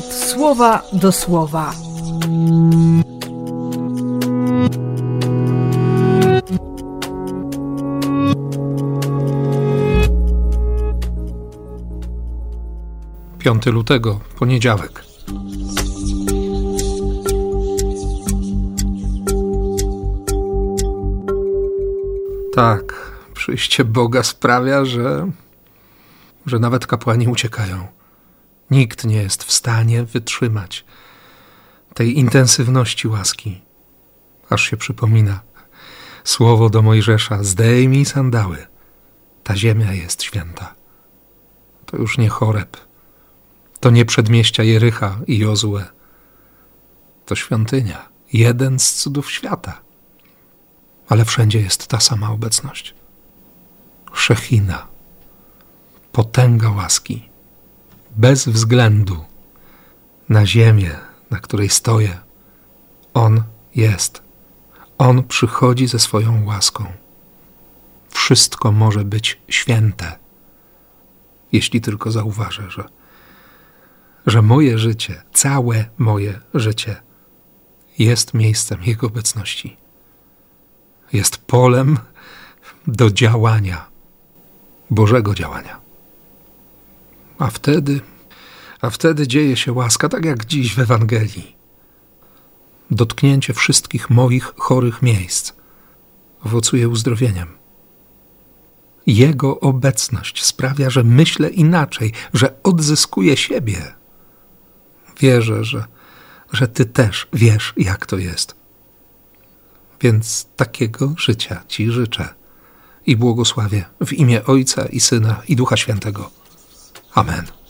słowa do słowa. Piąty lutego, poniedziałek. Tak, przyjście Boga sprawia, że, że nawet kapłani uciekają. Nikt nie jest w stanie wytrzymać tej intensywności łaski. Aż się przypomina słowo do Mojżesza: zdejmij sandały, ta ziemia jest święta. To już nie choreb, to nie przedmieścia Jericha i Jozue, to świątynia, jeden z cudów świata. Ale wszędzie jest ta sama obecność. Szechina, potęga łaski bez względu na ziemię, na której stoję. On jest. On przychodzi ze swoją łaską. Wszystko może być święte, jeśli tylko zauważę, że, że moje życie, całe moje życie jest miejscem Jego obecności. Jest polem do działania, Bożego działania. A wtedy, a wtedy dzieje się łaska, tak jak dziś w Ewangelii. Dotknięcie wszystkich moich chorych miejsc owocuje uzdrowieniem. Jego obecność sprawia, że myślę inaczej, że odzyskuję siebie. Wierzę, że, że Ty też wiesz, jak to jest. Więc takiego życia Ci życzę i błogosławię w imię Ojca i Syna i Ducha Świętego. Amen.